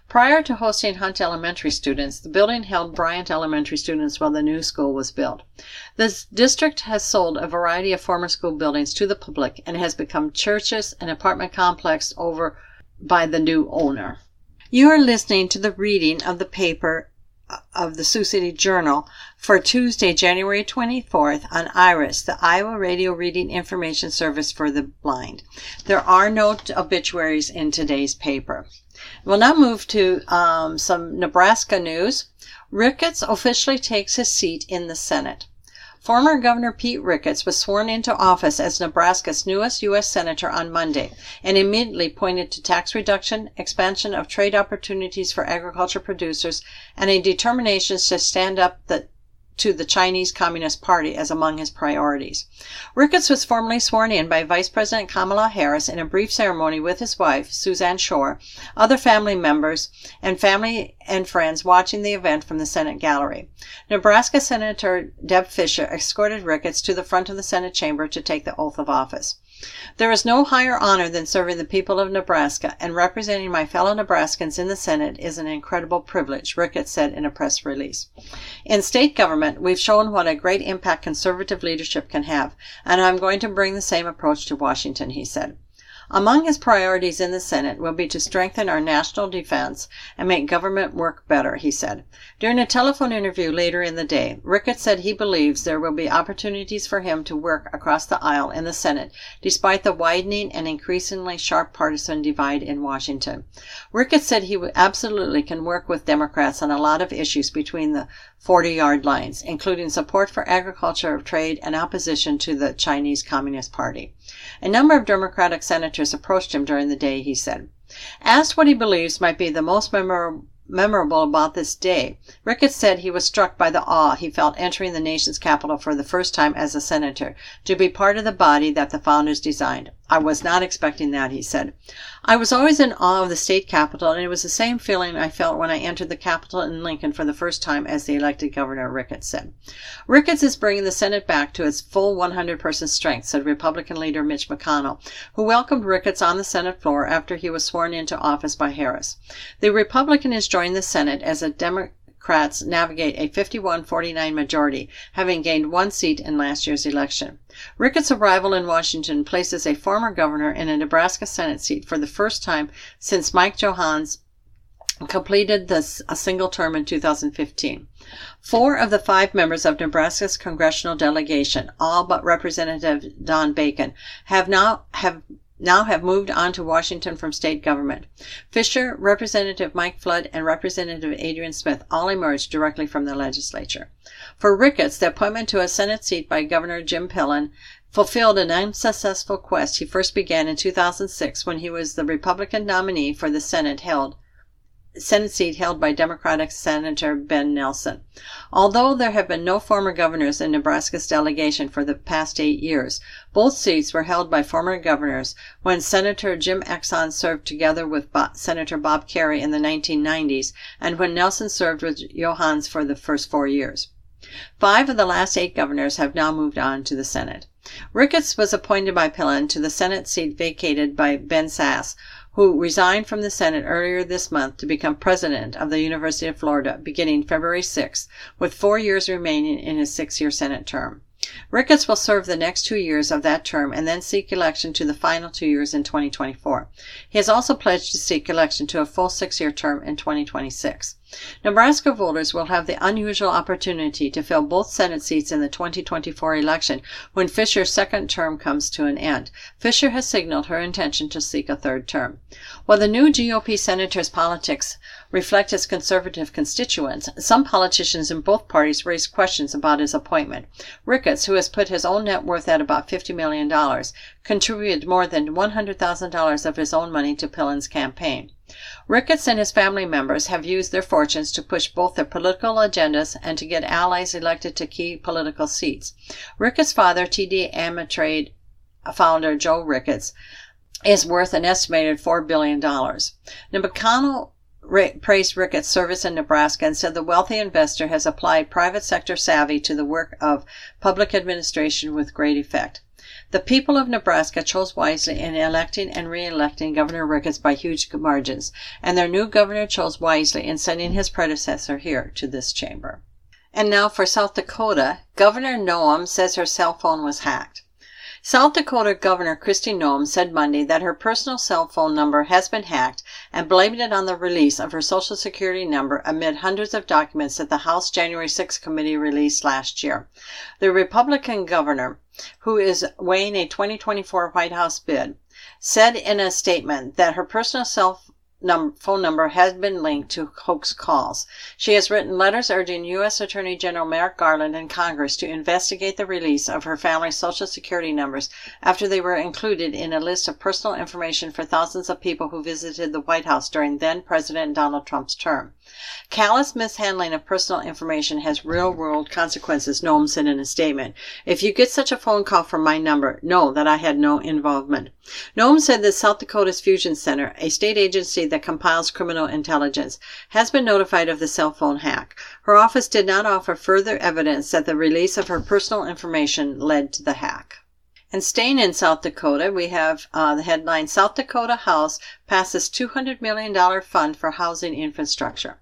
[SPEAKER 1] Prior to hosting Hunt Elementary students, the building held Bryant Elementary students while the new school was built. The district has sold a variety of former school buildings to the public and has become churches and apartment complex over by the new owner. You are listening to the reading of the paper uh, of the Sioux City Journal for Tuesday, January 24th on IRIS, the Iowa Radio Reading Information Service for the Blind. There are no obituaries in today's paper. We'll now move to um, some Nebraska news. Ricketts officially takes his seat in the Senate. Former Governor Pete Ricketts was sworn into office as Nebraska's newest U.S. Senator on Monday and immediately pointed to tax reduction, expansion of trade opportunities for agriculture producers, and a determination to stand up the to the Chinese Communist Party as among his priorities. Ricketts was formally sworn in by Vice President Kamala Harris in a brief ceremony with his wife, Susanne Shore, other family members, and family and friends watching the event from the Senate gallery. Nebraska Senator Deb Fischer escorted Ricketts to the front of the Senate chamber to take the oath of office. There is no higher honor than serving the people of Nebraska, and representing my fellow Nebraskans in the Senate is an incredible privilege, Ricketts said in a press release. In state government, we've shown what a great impact conservative leadership can have, and I'm going to bring the same approach to Washington, he said. Among his priorities in the Senate will be to strengthen our national defense and make government work better, he said. During a telephone interview later in the day, Ricketts said he believes there will be opportunities for him to work across the aisle in the Senate, despite the widening and increasingly sharp partisan divide in Washington. Ricketts said he absolutely can work with Democrats on a lot of issues between the 40 yard lines, including support for agriculture, trade, and opposition to the Chinese Communist Party. A number of Democratic senators approached him during the day, he said. Asked what he believes might be the most memorable about this day. Ricketts said he was struck by the awe he felt entering the nation's capital for the first time as a senator, to be part of the body that the founders designed. I was not expecting that, he said. I was always in awe of the state capitol, and it was the same feeling I felt when I entered the capitol in Lincoln for the first time as the elected governor, Ricketts said. Ricketts is bringing the Senate back to its full 100 person strength, said Republican leader Mitch McConnell, who welcomed Ricketts on the Senate floor after he was sworn into office by Harris. The Republican is joining the Senate as a Democrat Democrats navigate a 51 49 majority, having gained one seat in last year's election. Ricketts' arrival in Washington places a former governor in a Nebraska Senate seat for the first time since Mike Johanns completed this, a single term in 2015. Four of the five members of Nebraska's congressional delegation, all but Representative Don Bacon, have now have now have moved on to Washington from state government. Fischer, Representative Mike Flood, and Representative Adrian Smith all emerged directly from the legislature. For Ricketts, the appointment to a Senate seat by Governor Jim Pillen fulfilled an unsuccessful quest he first began in 2006 when he was the Republican nominee for the Senate held Senate seat held by Democratic Senator Ben Nelson. Although there have been no former governors in Nebraska's delegation for the past eight years, both seats were held by former governors when Senator Jim Exon served together with Senator Bob Kerrey in the 1990s and when Nelson served with Johanns for the first four years. Five of the last eight governors have now moved on to the Senate. Ricketts was appointed by Pillen to the Senate seat vacated by Ben Sasse, who resigned from the Senate earlier this month to become president of the University of Florida beginning February 6, with four years remaining in his six year Senate term. Ricketts will serve the next two years of that term and then seek election to the final two years in 2024. He has also pledged to seek election to a full six year term in 2026. Nebraska voters will have the unusual opportunity to fill both Senate seats in the 2024 election when Fischer's second term comes to an end. Fisher has signaled her intention to seek a third term. While the new GOP senator's politics reflect his conservative constituents, some politicians in both parties raised questions about his appointment. Ricketts, who has put his own net worth at about $50 million, contributed more than $100,000 of his own money to Pillen's campaign. Ricketts and his family members have used their fortunes to push both their political agendas and to get allies elected to key political seats. Ricketts' father, TD Ameritrade founder Joe Ricketts, is worth an estimated $4 billion. Now, McConnell praised Ricketts' service in Nebraska and said the wealthy investor has applied private sector savvy to the work of public administration with great effect. The people of Nebraska chose wisely in electing and re-electing Governor Ricketts by huge margins, and their new governor chose wisely in sending his predecessor here to this chamber. And now for South Dakota, Governor Noem says her cell phone was hacked. South Dakota Governor Kristi Noem said Monday that her personal cell phone number has been hacked and blamed it on the release of her Social Security number amid hundreds of documents that the House January 6 committee released last year. The Republican governor, who is weighing a 2024 White House bid, said in a statement that her personal cell num- phone number has been linked to hoax calls. She has written letters urging U.S. Attorney General Merrick Garland and Congress to investigate the release of her family's Social Security numbers after they were included in a list of personal information for thousands of people who visited the White House during then President Donald Trump's term. Callous mishandling of personal information has real world consequences, Noem said in a statement. If you get such a phone call from my number, know that I had no involvement. Noem said that South Dakota's Fusion Center, a state agency that compiles criminal intelligence, has been notified of the cell phone hack. Her office did not offer further evidence that the release of her personal information led to the hack. And staying in South Dakota, we have uh, the headline South Dakota House passes $200 million fund for housing infrastructure.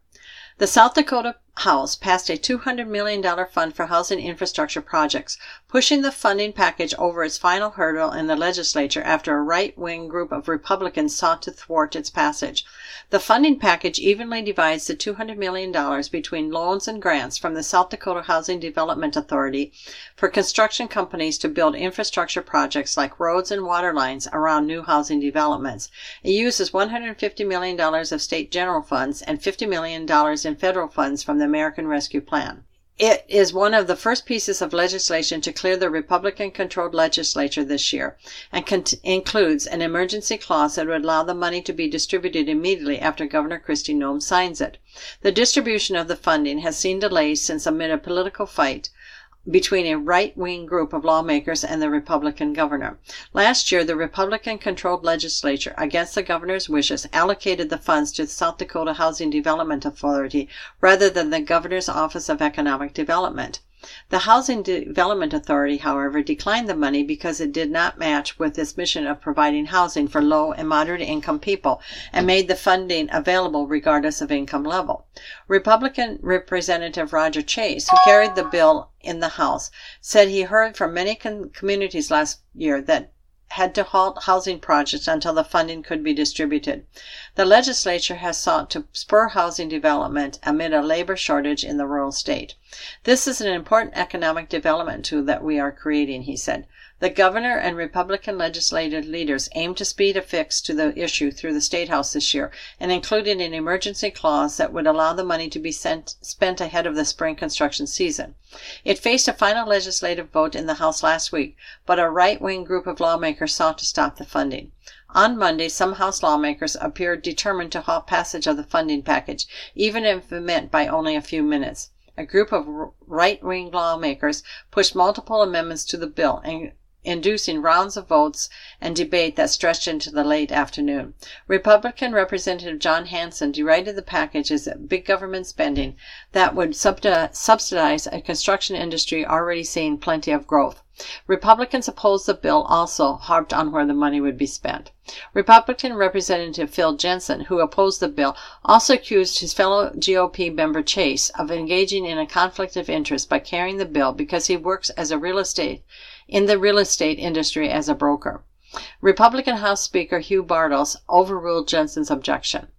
[SPEAKER 1] The South Dakota House passed a $200 million fund for housing infrastructure projects, pushing the funding package over its final hurdle in the legislature after a right wing group of Republicans sought to thwart its passage. The funding package evenly divides the $200 million between loans and grants from the South Dakota Housing Development Authority for construction companies to build infrastructure projects like roads and water lines around new housing developments. It uses $150 million of state general funds and $50 million in federal funds from the American Rescue Plan. It is one of the first pieces of legislation to clear the Republican controlled legislature this year and cont- includes an emergency clause that would allow the money to be distributed immediately after Governor Kristi Noem signs it. The distribution of the funding has seen delays since amid a political fight between a right wing group of lawmakers and the Republican governor. Last year, the Republican controlled legislature, against the governor's wishes, allocated the funds to the South Dakota Housing Development Authority rather than the governor's Office of Economic Development. The Housing Development Authority, however, declined the money because it did not match with its mission of providing housing for low and moderate income people and made the funding available regardless of income level. Republican Representative Roger Chase, who carried the bill in the House, said he heard from many communities last year that had to halt housing projects until the funding could be distributed. The legislature has sought to spur housing development amid a labor shortage in the rural state. This is an important economic development tool that we are creating, he said. The governor and Republican legislative leaders aim to speed a fix to the issue through the State House this year and included an emergency clause that would allow the money to be sent, spent ahead of the spring construction season. It faced a final legislative vote in the House last week, but a right wing group of lawmakers sought to stop the funding. On Monday, some House lawmakers appeared determined to halt passage of the funding package, even if it meant by only a few minutes. A group of right wing lawmakers pushed multiple amendments to the bill, inducing rounds of votes and debate that stretched into the late afternoon. Republican Representative Jon Hansen derided the package as big government spending that would subsidize a construction industry already seeing plenty of growth. Republicans opposed the bill also harped on where the money would be spent. Republican Representative Phil Jensen, who opposed the bill, also accused his fellow GOP member Chase of engaging in a conflict of interest by carrying the bill because he works as a real estate in the real estate industry as a broker. Republican House Speaker Hugh Bartels overruled Jensen's objection.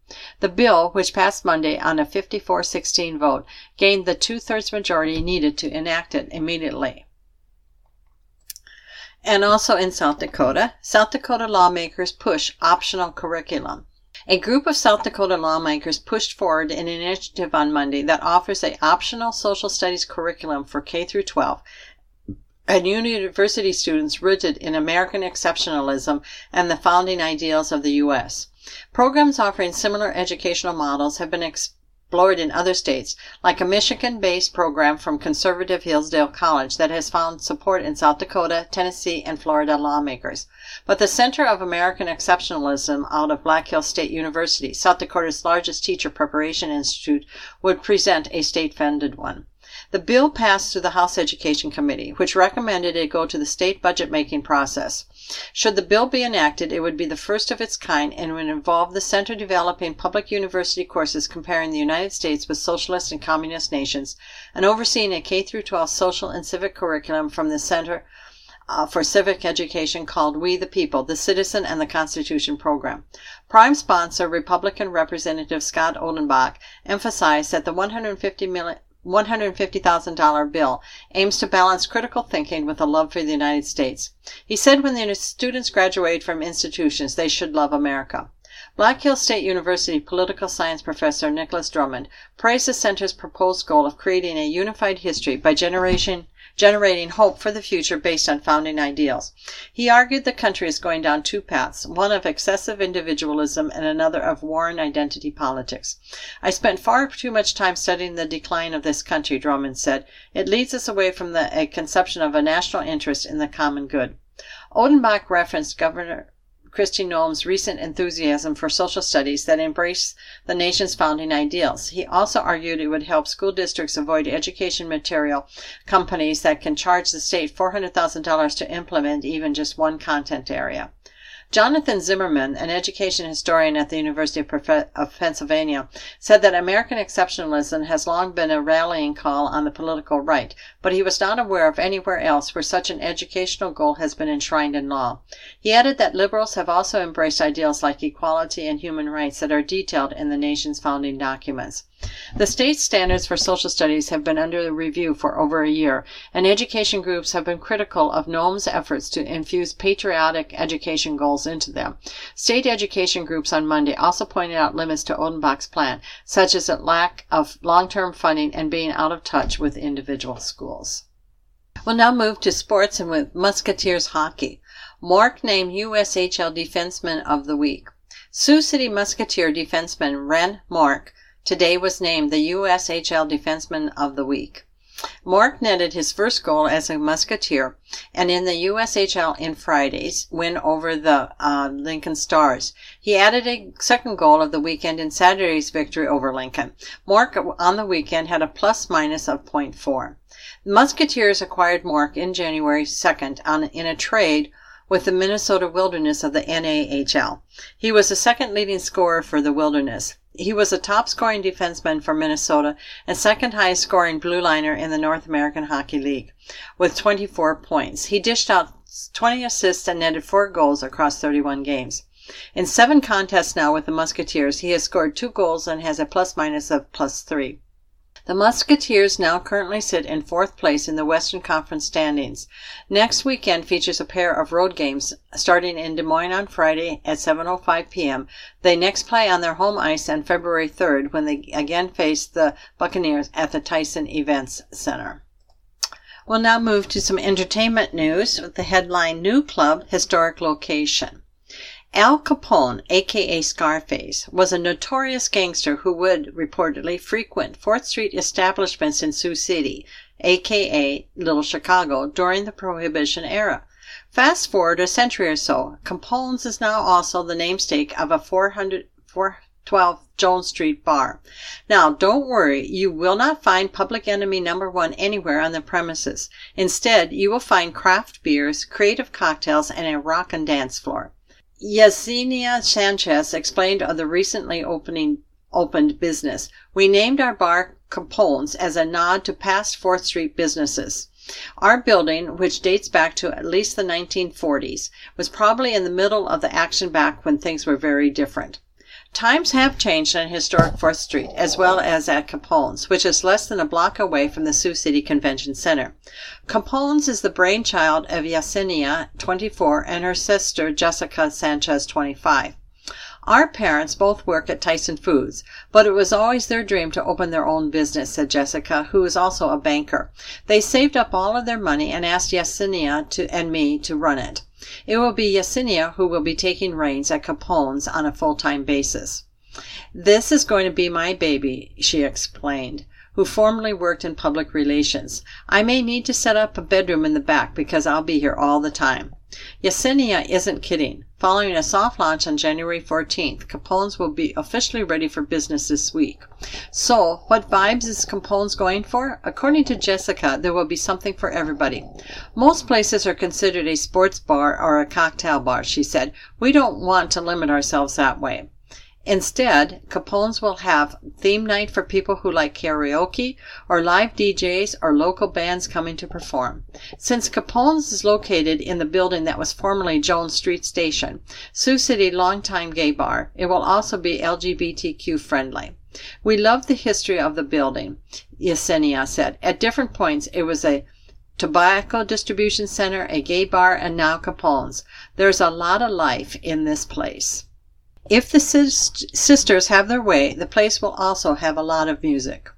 [SPEAKER 1] The bill, which passed Monday on a 54 16 vote, gained the two thirds majority needed to enact it immediately. And also in South Dakota, South Dakota lawmakers push optional curriculum. A group of South Dakota lawmakers pushed forward an initiative on Monday that offers a optional social studies curriculum for K through 12 and university students rooted in American exceptionalism and the founding ideals of the U.S. Programs offering similar educational models have been explored in other states, like a Michigan based program from conservative Hillsdale College that has found support in South Dakota, Tennessee, and Florida lawmakers. But the Center of American Exceptionalism out of Black Hills State University, South Dakota's largest teacher preparation institute, would present a state funded one. The bill passed through the House Education Committee, which recommended it go to the state budget making process. Should the bill be enacted, it would be the first of its kind and would involve the center developing public university courses comparing the United States with socialist and communist nations and overseeing a K 12 social and civic curriculum from the Center uh, for Civic Education called We the People, the Citizen and the Constitution program. Prime sponsor, Republican Representative Scott Odenbach, emphasized that the 150 million $150,000 bill aims to balance critical thinking with a love for the United States. He said when the students graduate from institutions, they should love America. Black Hill State University political science professor Nicholas Drummond praised the center's proposed goal of creating a unified history by generation generating hope for the future based on founding ideals. He argued the country is going down two paths, one of excessive individualism and another of war and identity politics. I spent far too much time studying the decline of this country, Drummond said. It leads us away from the, a conception of a national interest in the common good. Odenbach referenced Governor Kristi Noem's recent enthusiasm for social studies that embrace the nation's founding ideals. He also argued it would help school districts avoid education material companies that can charge the state $400,000 to implement even just one content area. Jonathan Zimmerman, an education historian at the University of Pennsylvania, said that American exceptionalism has long been a rallying call on the political right, but he was not aware of anywhere else where such an educational goal has been enshrined in law. He added that liberals have also embraced ideals like equality and human rights that are detailed in the nation's founding documents. The state standards for social studies have been under review for over a year, and education groups have been critical of Noem's efforts to infuse patriotic education goals into them. State education groups on Monday also pointed out limits to Odenbach's plan, such as a lack of long term funding and being out of touch with individual schools. We'll now move to sports and with Musketeers hockey. Mark named USHL Defenseman of the Week. Sioux City Musketeer defenseman Ren Mark today was named the USHL Defenseman of the Week. Mork netted his first goal as a Musketeer and in the USHL in Friday's win over the uh, Lincoln Stars. He added a second goal of the weekend in Saturday's victory over Lincoln. Mark on the weekend had a plus minus of 0.4. The Musketeers acquired Mark in January 2nd on, in a trade with the Minnesota Wilderness of the NAHL. He was the second leading scorer for the Wilderness. He was a top scoring defenseman for Minnesota and second highest scoring blue liner in the North American Hockey League with 24 points. He dished out 20 assists and netted four goals across 31 games. In seven contests now with the Musketeers, he has scored two goals and has a plus minus of plus three. The Musketeers now currently sit in fourth place in the Western Conference standings. Next weekend features a pair of road games starting in Des Moines on Friday at 7:05 p.m. They next play on their home ice on February 3rd when they again face the Buccaneers at the Tyson Events Center. We'll now move to some entertainment news with the headline New Club Historic Location. Al Capone, aka Scarface, was a notorious gangster who would reportedly frequent 4th Street establishments in Sioux City, aka Little Chicago, during the Prohibition era. Fast forward a century or so, Capone's is now also the namesake of a 400, 412 Jones Street bar. Now, don't worry, you will not find Public Enemy number one anywhere on the premises. Instead, you will find craft beers, creative cocktails, and a rock and dance floor. Yesenia Sanchez explained of the recently opening opened business. We named our bar Capone's as a nod to past 4th Street businesses. Our building, which dates back to at least the 1940s, was probably in the middle of the action back when things were very different. Times have changed on historic 4th Street, as well as at Capone's, which is less than a block away from the Sioux City Convention Center. Capone's is the brainchild of Yesenia, 24, and her sister Jessica Sanchez, 25. Our parents both work at Tyson Foods, but it was always their dream to open their own business, said Jessica, who is also a banker. They saved up all of their money and asked Yesenia to, and me to run it. It will be Yesenia who will be taking reins at Capone's on a full-time basis. This is going to be my baby, she explained who formerly worked in public relations. I may need to set up a bedroom in the back because I'll be here all the time. Yesenia isn't kidding. Following a soft launch on January 14th, Capone's will be officially ready for business this week. So, what vibes is Capone's going for? According to Jessica, there will be something for everybody. Most places are considered a sports bar or a cocktail bar, she said. We don't want to limit ourselves that way. Instead, Capone's will have theme night for people who like karaoke or live DJs or local bands coming to perform. Since Capone's is located in the building that was formerly Jones Street Station, Sioux City longtime gay bar, it will also be LGBTQ friendly. We love the history of the building, Yesenia said. At different points, it was a tobacco distribution center, a gay bar, and now Capone's. There's a lot of life in this place. If the sisters have their way, the place will also have a lot of music.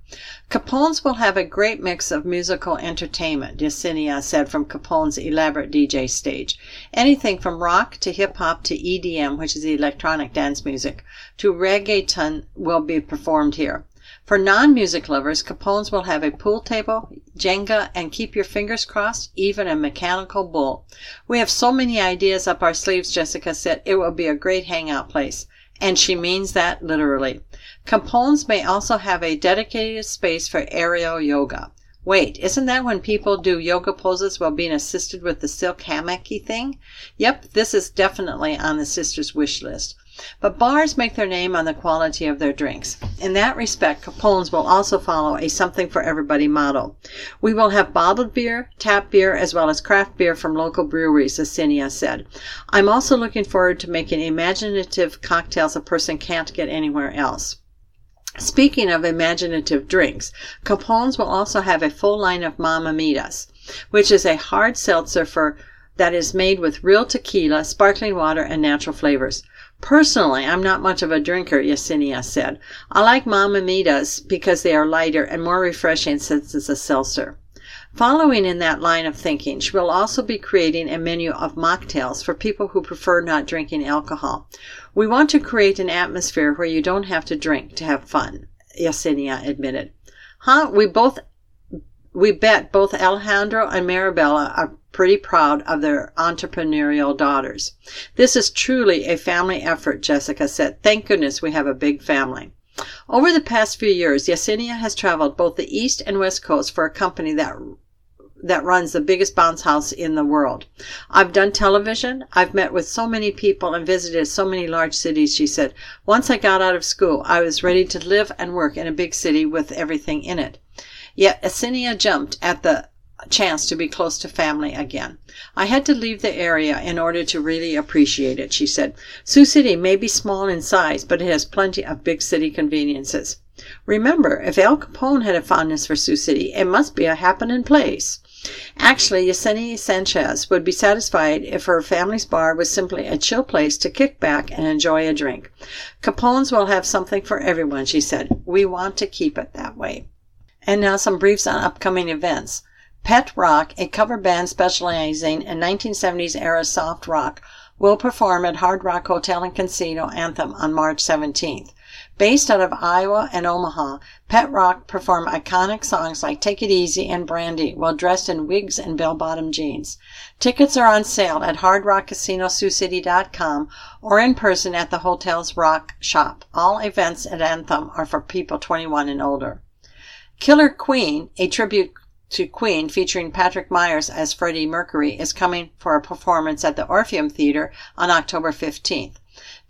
[SPEAKER 1] Capone's will have a great mix of musical entertainment, Yesenia said from Capone's elaborate DJ stage. Anything from rock to hip hop to EDM, which is electronic dance music, to reggaeton will be performed here. For non-music lovers, Capone's will have a pool table, Jenga, and keep your fingers crossed, even a mechanical bull. We have so many ideas up our sleeves, Jessica said. It will be a great hangout place. And she means that literally. Capone's may also have a dedicated space for aerial yoga. Wait, isn't that when people do yoga poses while being assisted with the silk hammocky thing? Yep, this is definitely on the sisters' wish list. But bars make their name on the quality of their drinks. In that respect, Capone's will also follow a something for everybody model. We will have bottled beer, tap beer, as well as craft beer from local breweries, Yesenia said. I'm also looking forward to making imaginative cocktails a person can't get anywhere else. Speaking of imaginative drinks, Capone's will also have a full line of Mamamitas, which is a hard seltzer for that is made with real tequila, sparkling water, and natural flavors. Personally, I'm not much of a drinker, Yesenia said. I like Mamamitas because they are lighter and more refreshing since it's a seltzer. Following in that line of thinking, she will also be creating a menu of mocktails for people who prefer not drinking alcohol. We want to create an atmosphere where you don't have to drink to have fun, Yesenia admitted. Huh? We both we bet both Alejandro and Maribela are pretty proud of their entrepreneurial daughters. This is truly a family effort, Jessica said. Thank goodness we have a big family. Over the past few years, Yesenia has traveled both the East and West Coast for a company that that runs the biggest bounce house in the world. I've done television. I've met with so many people and visited so many large cities, she said. Once I got out of school, I was ready to live and work in a big city with everything in it. Yet Yesenia jumped at the chance to be close to family again. I had to leave the area in order to really appreciate it, she said. Sioux City may be small in size, but it has plenty of big city conveniences. Remember, if Al Capone had a fondness for Sioux City, it must be a happening place. Actually, Yesenia Sanchez would be satisfied if her family's bar was simply a chill place to kick back and enjoy a drink. Capone's will have something for everyone, she said. We want to keep it that way. And now some briefs on upcoming events. Pet Rock, a cover band specializing in 1970s era soft rock, will perform at Hard Rock Hotel and Casino Anthem on March 17th. Based out of Iowa and Omaha, Pet Rock perform iconic songs like Take It Easy and Brandy while dressed in wigs and bell bottom jeans. Tickets are on sale at hardrockcasinossioux or in person at the hotel's Rock Shop. All events at Anthem are for people 21 and older. Killer Queen, a tribute to Queen featuring Patrick Myers as Freddie Mercury, is coming for a performance at the Orpheum Theater on October 15th.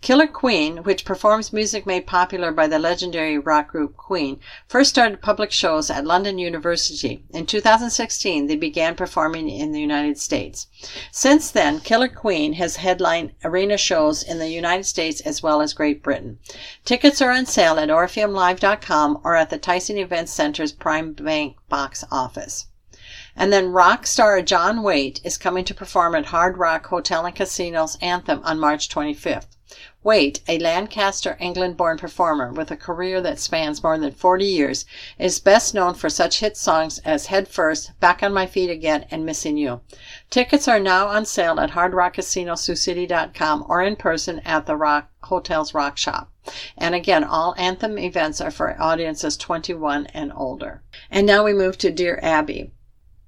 [SPEAKER 1] Killer Queen, which performs music made popular by the legendary rock group Queen, first started public shows at London University. In 2016, they began performing in the United States. Since then, Killer Queen has headlined arena shows in the United States as well as Great Britain. Tickets are on sale at orpheumlive.com or at the Tyson Events Center's Prime Bank box office. And then rock star John Waite is coming to perform at Hard Rock Hotel and Casino's Anthem on March 25th. Waite, a Lancaster, England born performer with a career that spans more than 40 years, is best known for such hit songs as Head First, Back on My Feet Again, and Missing You. Tickets are now on sale at hardrockcasinossioux or in person at the Rock Hotel's Rock Shop. And again, all Anthem events are for audiences 21 and older. And now we move to Dear Abby.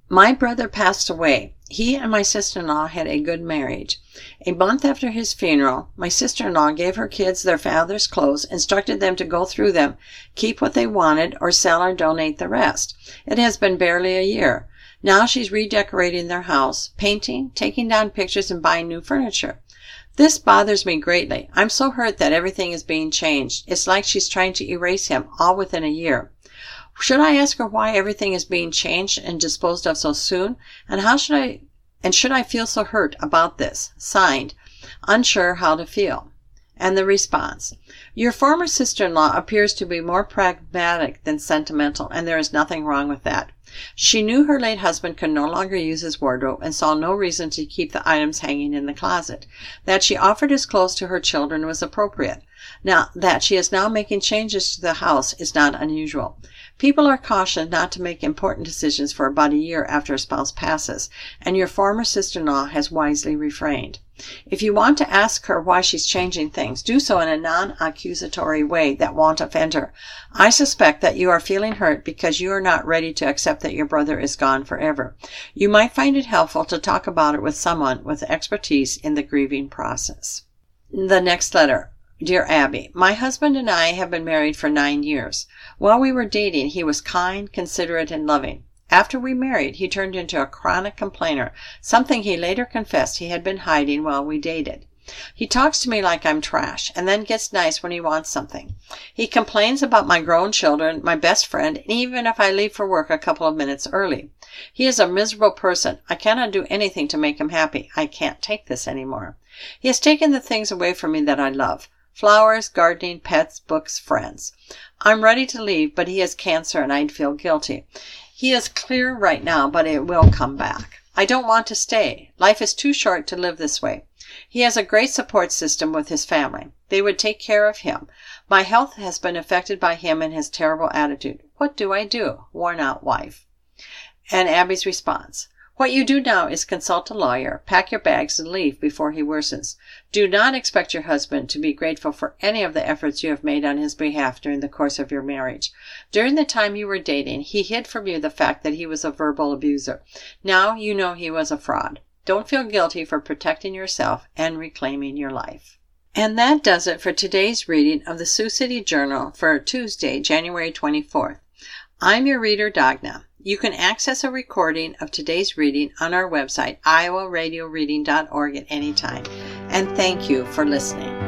[SPEAKER 1] My brother passed away. He and my sister in law had a good marriage. A month after his funeral, my sister in law gave her kids their father's clothes, instructed them to go through them, keep what they wanted, or sell or donate the rest. It has been barely a year. Now she's redecorating their house, painting, taking down pictures, and buying new furniture. This bothers me greatly. I'm so hurt that everything is being changed. It's like she's trying to erase him all within a year. Should I ask her why everything is being changed and disposed of so soon? And how should I and should I feel so hurt about this? Signed, unsure how to feel. And the response Your former sister in law appears to be more pragmatic than sentimental, and there is nothing wrong with that. She knew her late husband could no longer use his wardrobe and saw no reason to keep the items hanging in the closet. That she offered his clothes to her children was appropriate. Now, that she is now making changes to the house is not unusual. People are cautioned not to make important decisions for about a year after a spouse passes, and your former sister in law has wisely refrained. If you want to ask her why she's changing things, do so in a non accusatory way that won't offend her. I suspect that you are feeling hurt because you are not ready to accept that your brother is gone forever. You might find it helpful to talk about it with someone with expertise in the grieving process. The next letter. Dear Abby, my husband and I have been married for nine years. While we were dating, he was kind, considerate, and loving. After we married, he turned into a chronic complainer, something he later confessed he had been hiding while we dated. He talks to me like I'm trash, and then gets nice when he wants something. He complains about my grown children, my best friend, and even if I leave for work a couple of minutes early. He is a miserable person. I cannot do anything to make him happy. I can't take this any more. He has taken the things away from me that I love flowers, gardening, pets, books, friends. I'm ready to leave, but he has cancer and I'd feel guilty. He is clear right now, but it will come back. I don't want to stay. Life is too short to live this way. He has a great support system with his family. They would take care of him. My health has been affected by him and his terrible attitude. What do I do? Worn out wife. And Abby's response. What you do now is consult a lawyer, pack your bags, and leave before he worsens. Do not expect your husband to be grateful for any of the efforts you have made on his behalf during the course of your marriage. During the time you were dating, he hid from you the fact that he was a verbal abuser. Now you know he was a fraud. Don't feel guilty for protecting yourself and reclaiming your life. And that does it for today's reading of the Sioux City Journal for Tuesday, January 24th. I'm your reader, Dagna. You can access a recording of today's reading on our website, iowaradioreading.org at any time. And thank you for listening.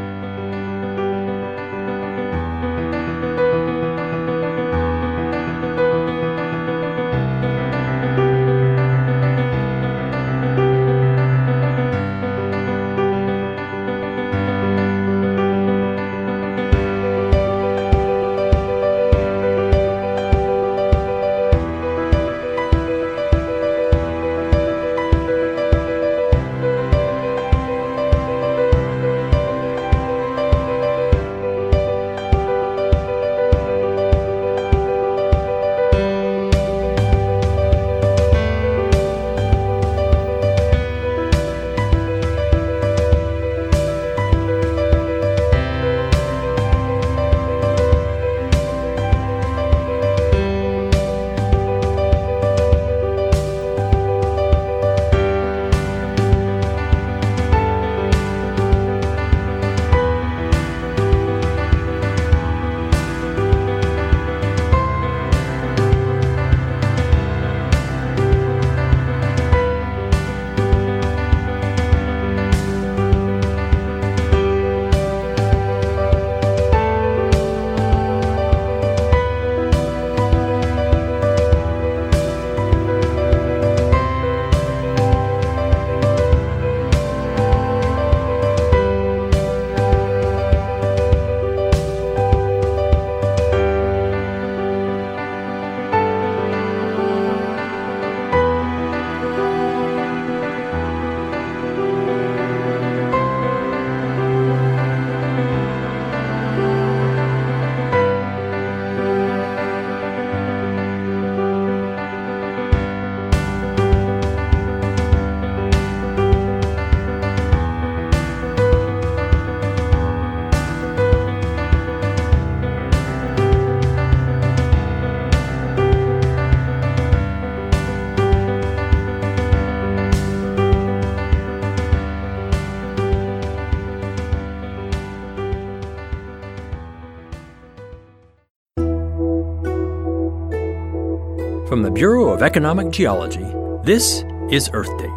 [SPEAKER 2] From the Bureau of Economic Geology, this is Earth Date.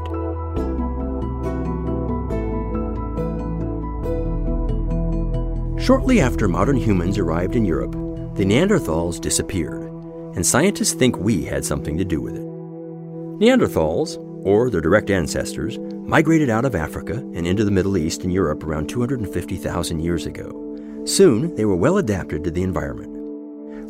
[SPEAKER 3] Shortly after modern humans arrived in Europe, the Neanderthals disappeared, and scientists think we had something to do with it. Neanderthals, or their direct ancestors, migrated out of Africa and into the Middle East and Europe around 250,000 years ago. Soon, they were well adapted to the environment.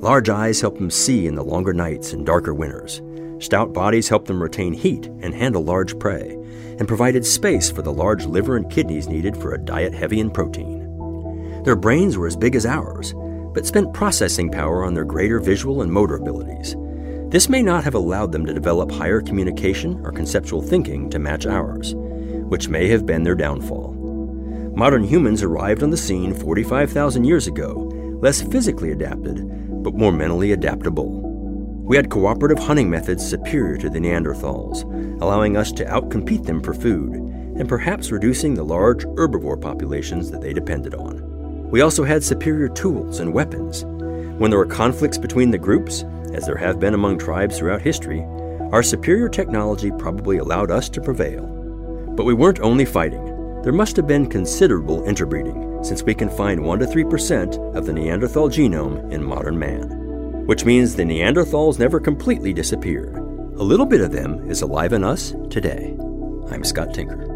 [SPEAKER 3] Large eyes helped them see in the longer nights and darker winters. Stout bodies helped them retain heat and handle large prey, and provided space for the large liver and kidneys needed for a diet heavy in protein. Their brains were as big as ours, but spent processing power on their greater visual and motor abilities. This may not have allowed them to develop higher communication or conceptual thinking to match ours, which may have been their downfall. Modern humans arrived on the scene 45,000 years ago, less physically adapted, but more mentally adaptable. We had cooperative hunting methods superior to the Neanderthals, allowing us to outcompete them for food, and perhaps reducing the large herbivore populations that they depended on. We also had superior tools and weapons. When there were conflicts between the groups, as there have been among tribes throughout history, our superior technology probably allowed us to prevail. But we weren't only fighting. There must have been considerable interbreeding, since we can find 1 to 3% of the Neanderthal genome in modern man. Which means the Neanderthals never completely disappeared. A little bit of them is alive in us today. I'm Scott Tinker.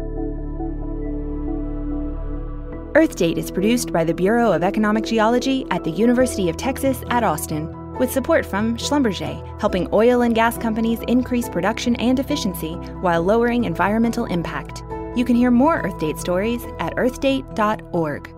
[SPEAKER 4] Earth Date is produced by the Bureau of Economic Geology at the University of Texas at Austin, with support from Schlumberger, helping oil and gas companies increase production and efficiency while lowering environmental impact. You can hear more Earth Date stories at earthdate.org.